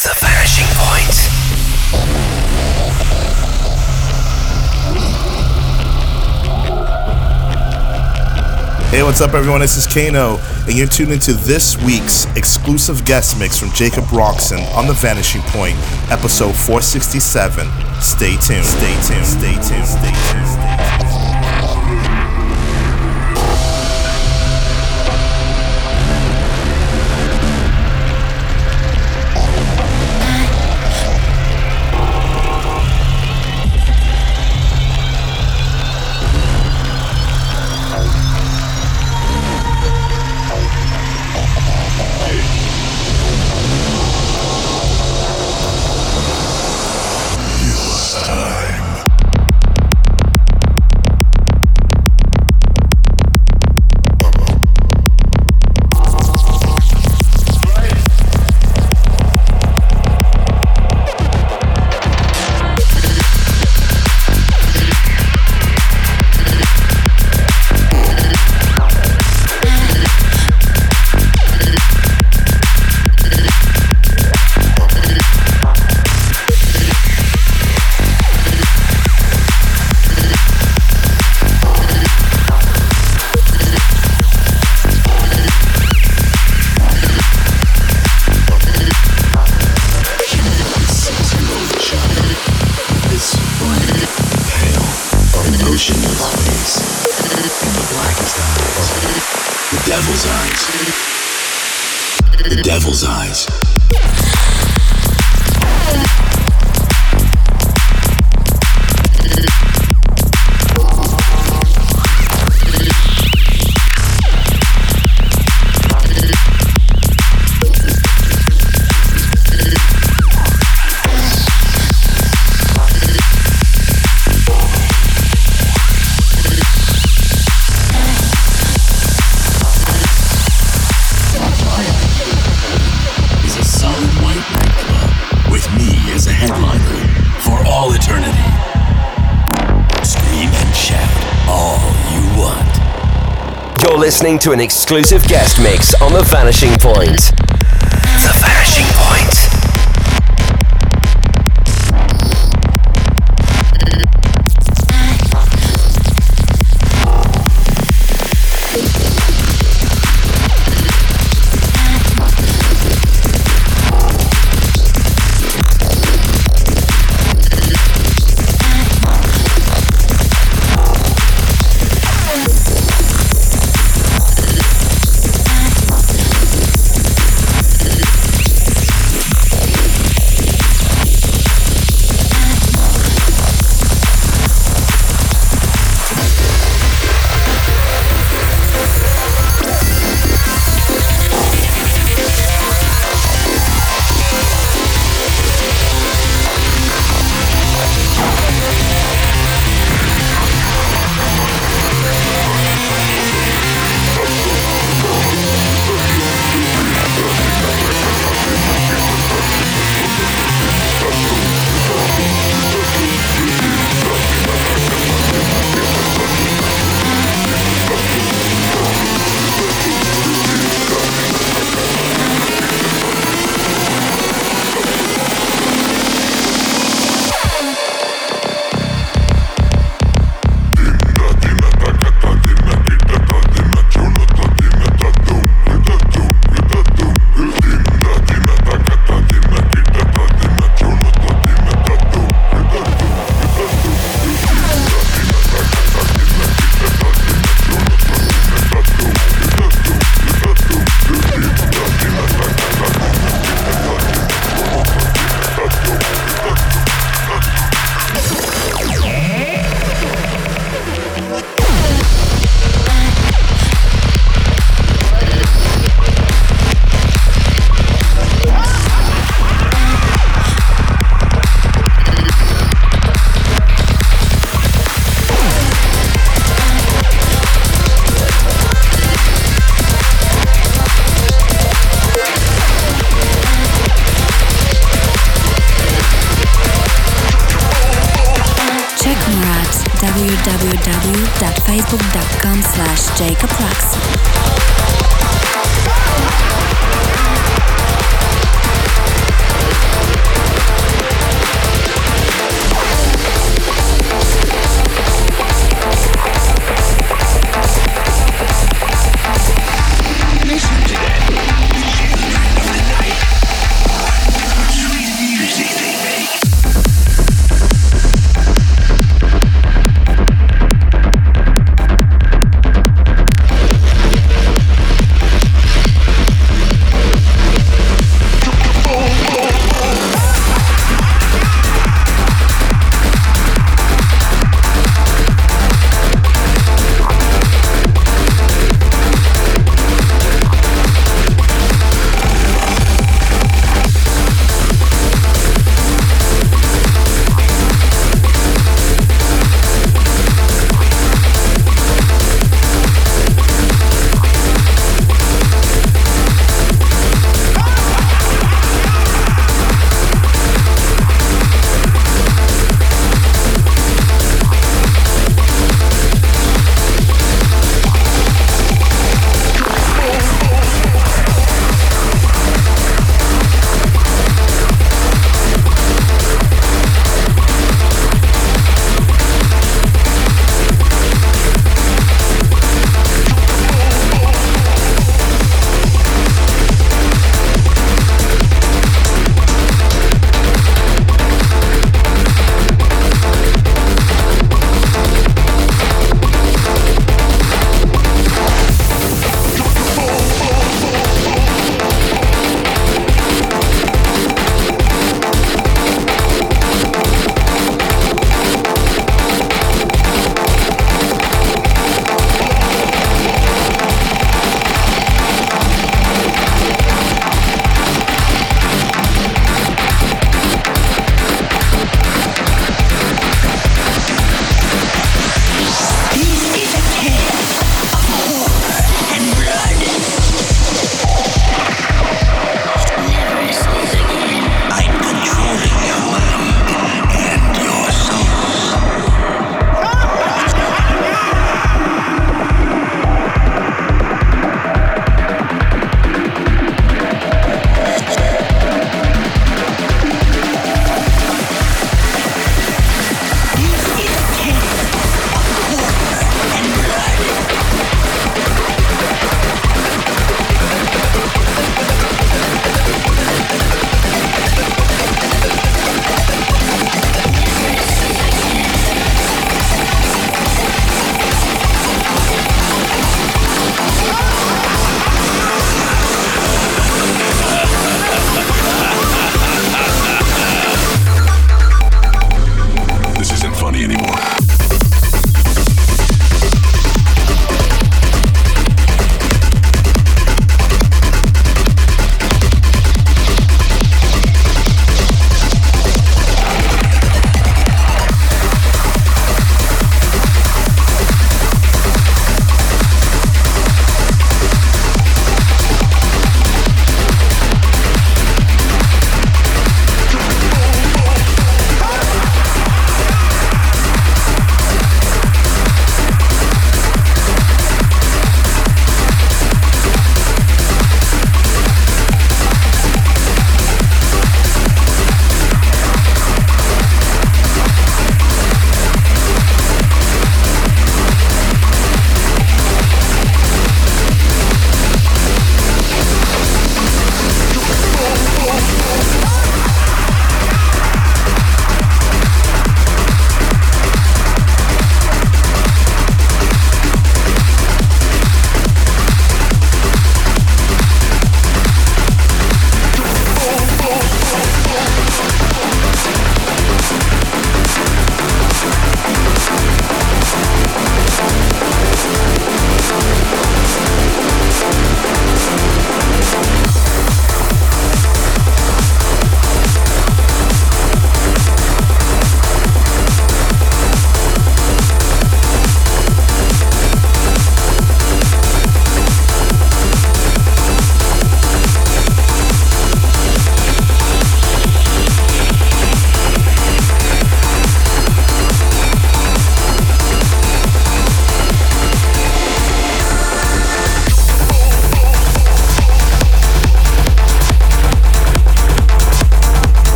The Vanishing Point. Hey, what's up, everyone? This is Kano, and you're tuned into this week's exclusive guest mix from Jackob Rocksonn on The Vanishing Point, episode 467. Stay tuned, stay tuned, stay tuned, stay tuned, stay tuned. Listening to an exclusive guest mix on The Vanishing Point. The Vanishing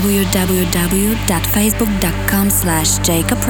www.facebook.com slash Jackob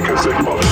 Rocksonn. www.facebook.com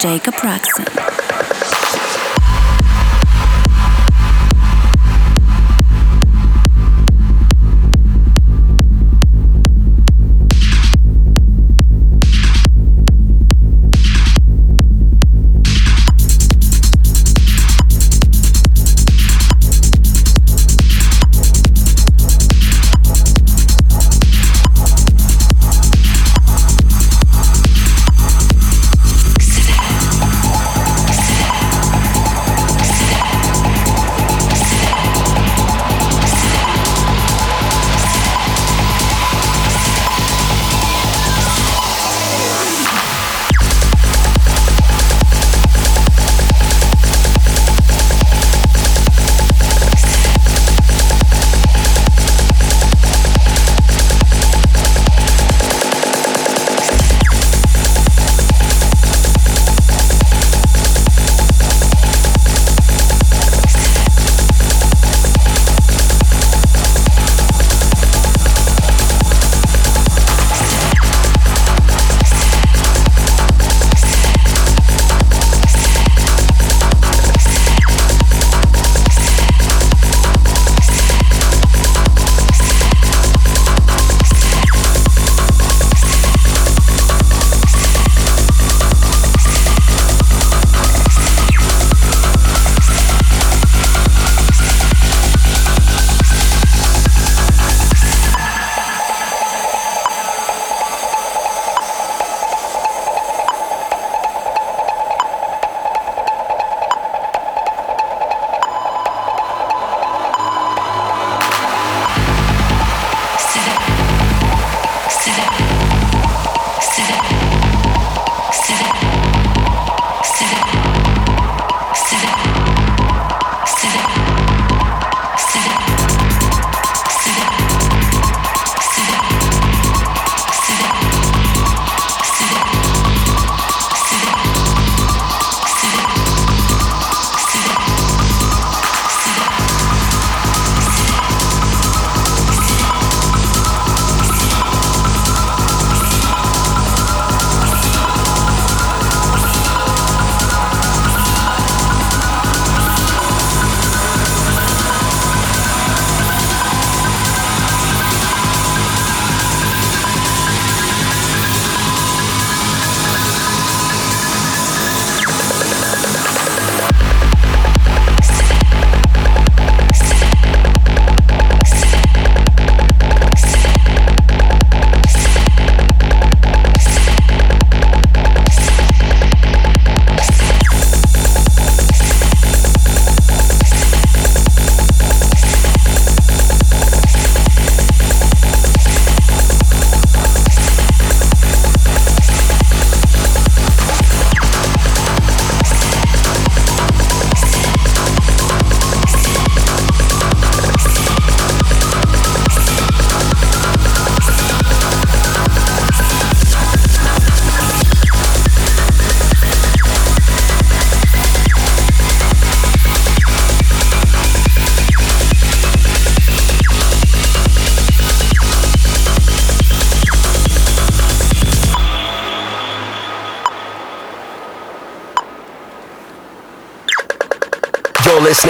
Jackob Rocksonn.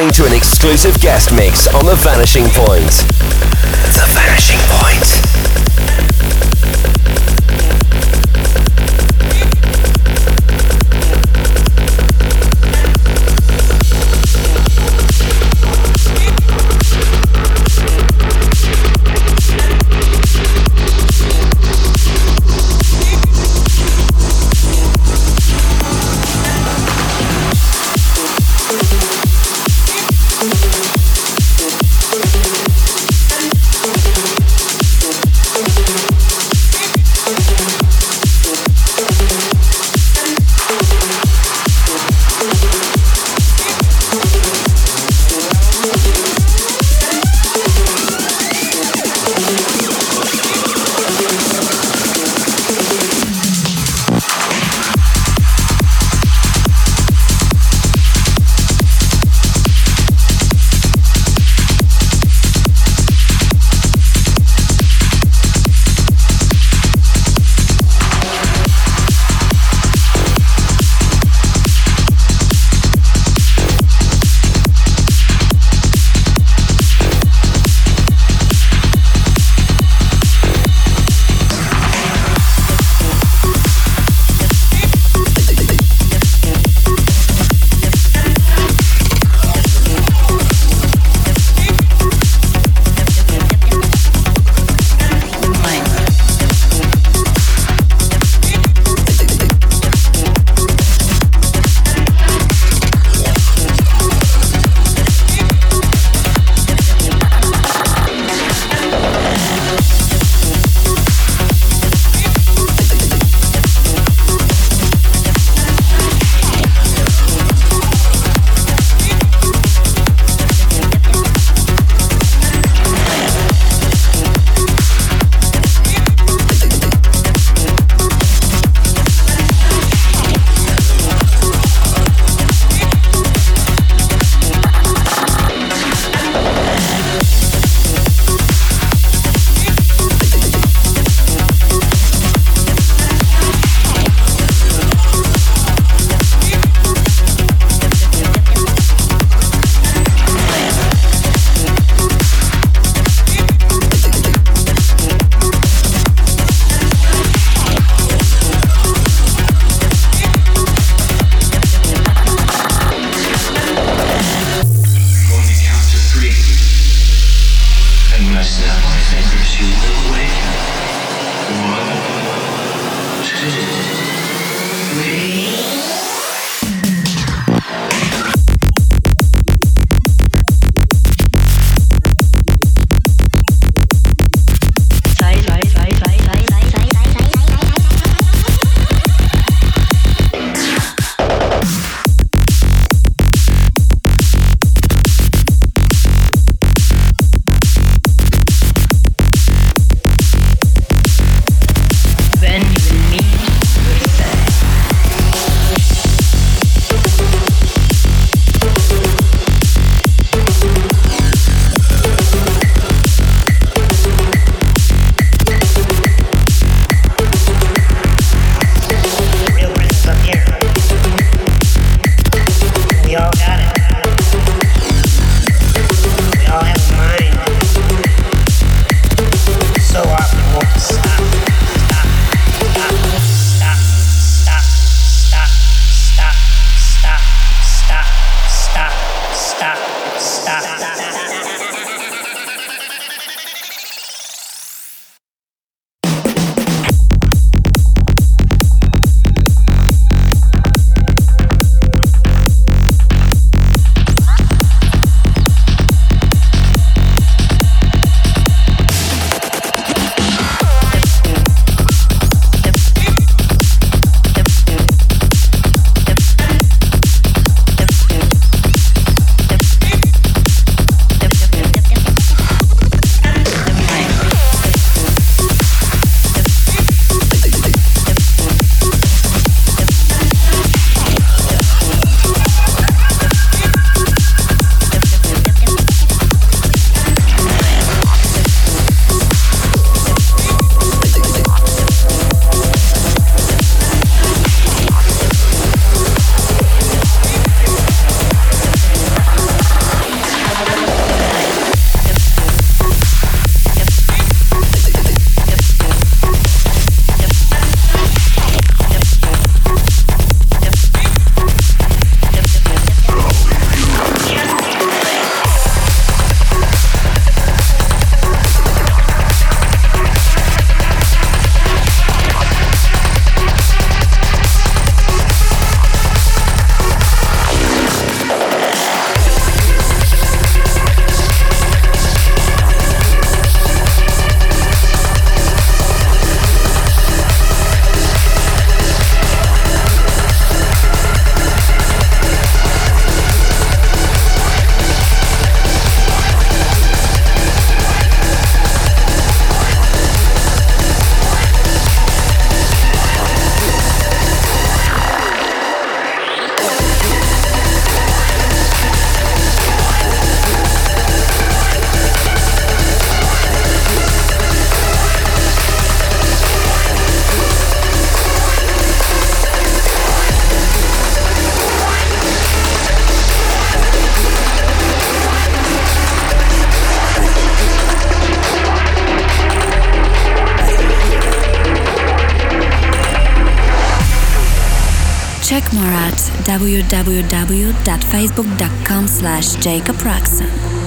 Listening to an exclusive guest mix on The Vanishing Point. The Vanishing Point. www.facebook.com slash jackobrocksonn.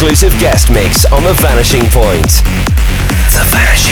Exclusive guest mix on The Vanishing Point. The Vanishing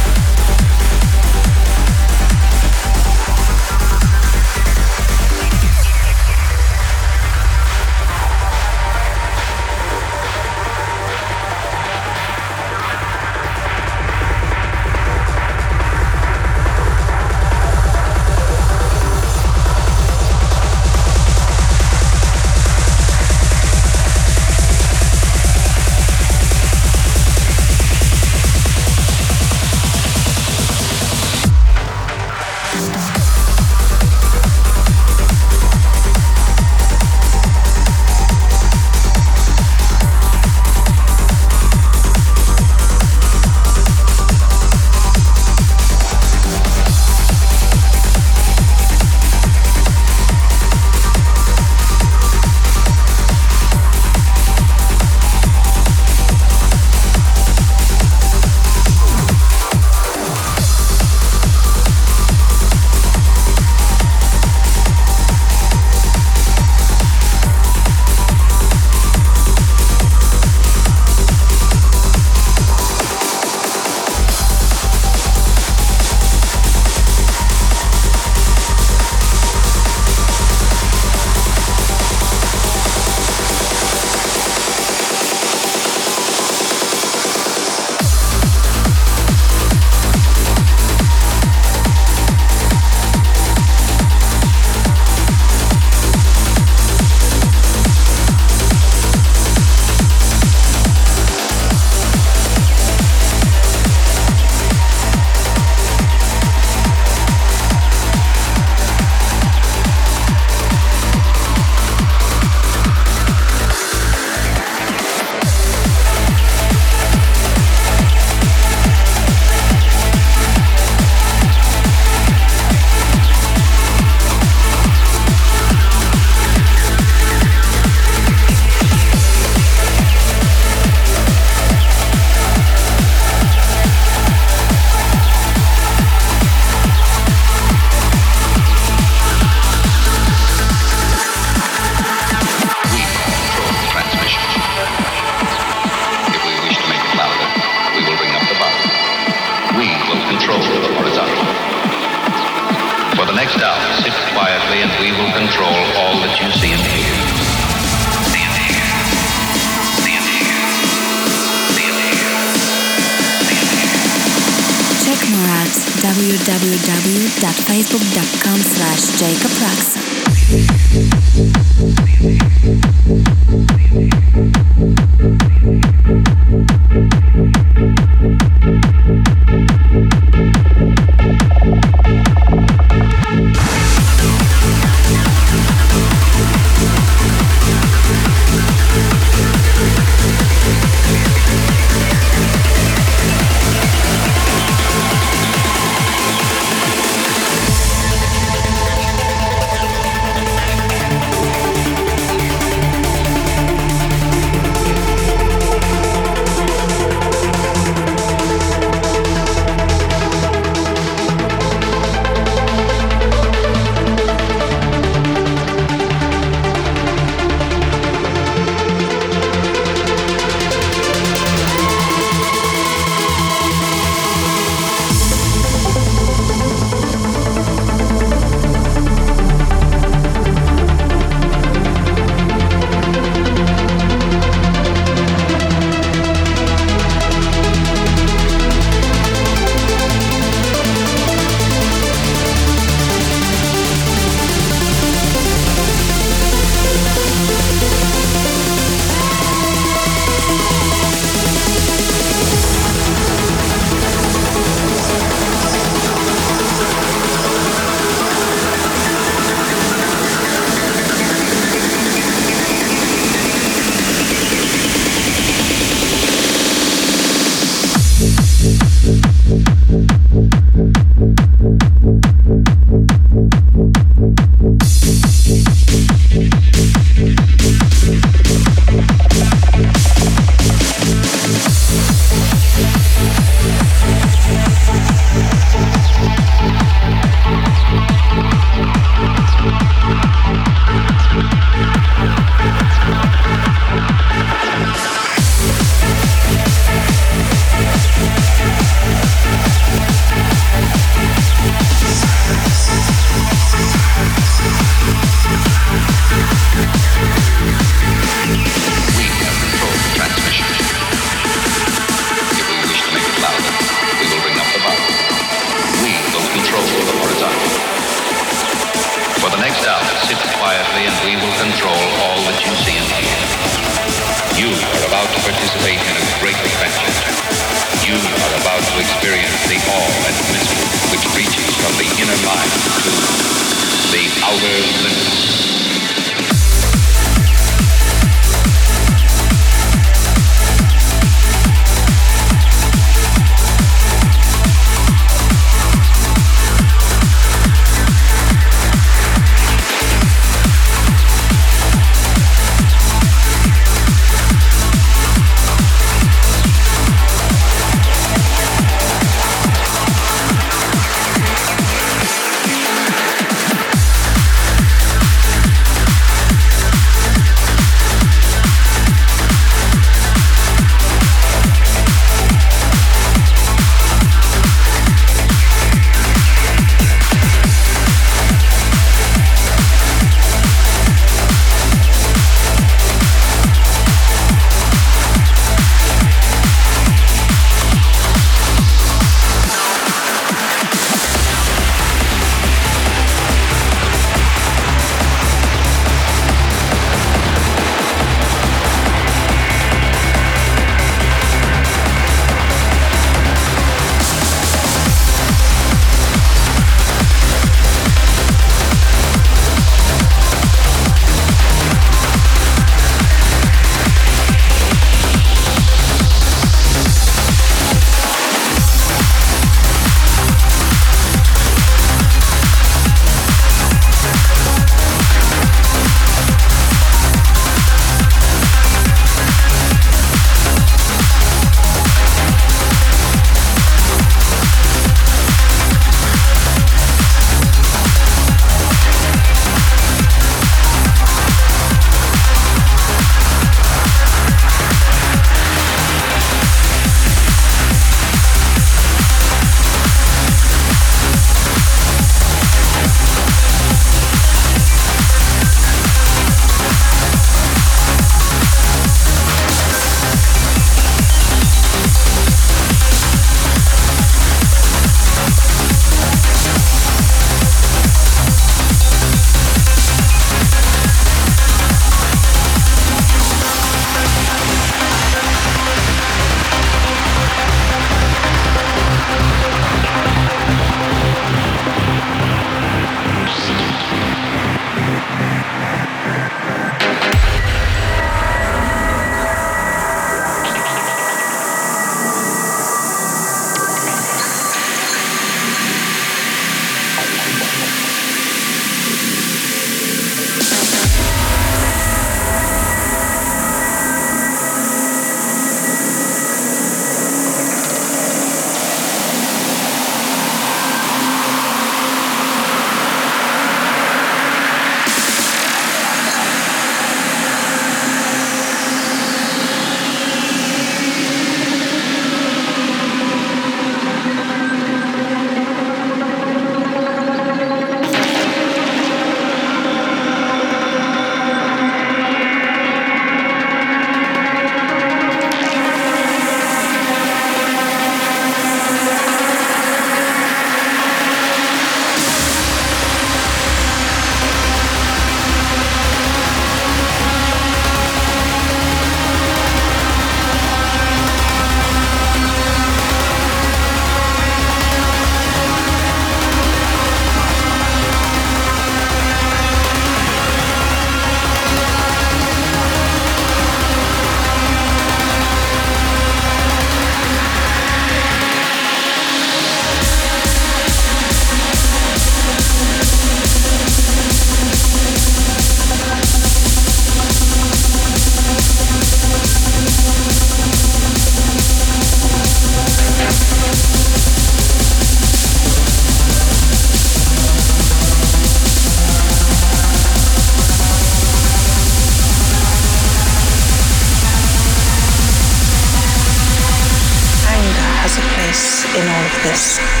in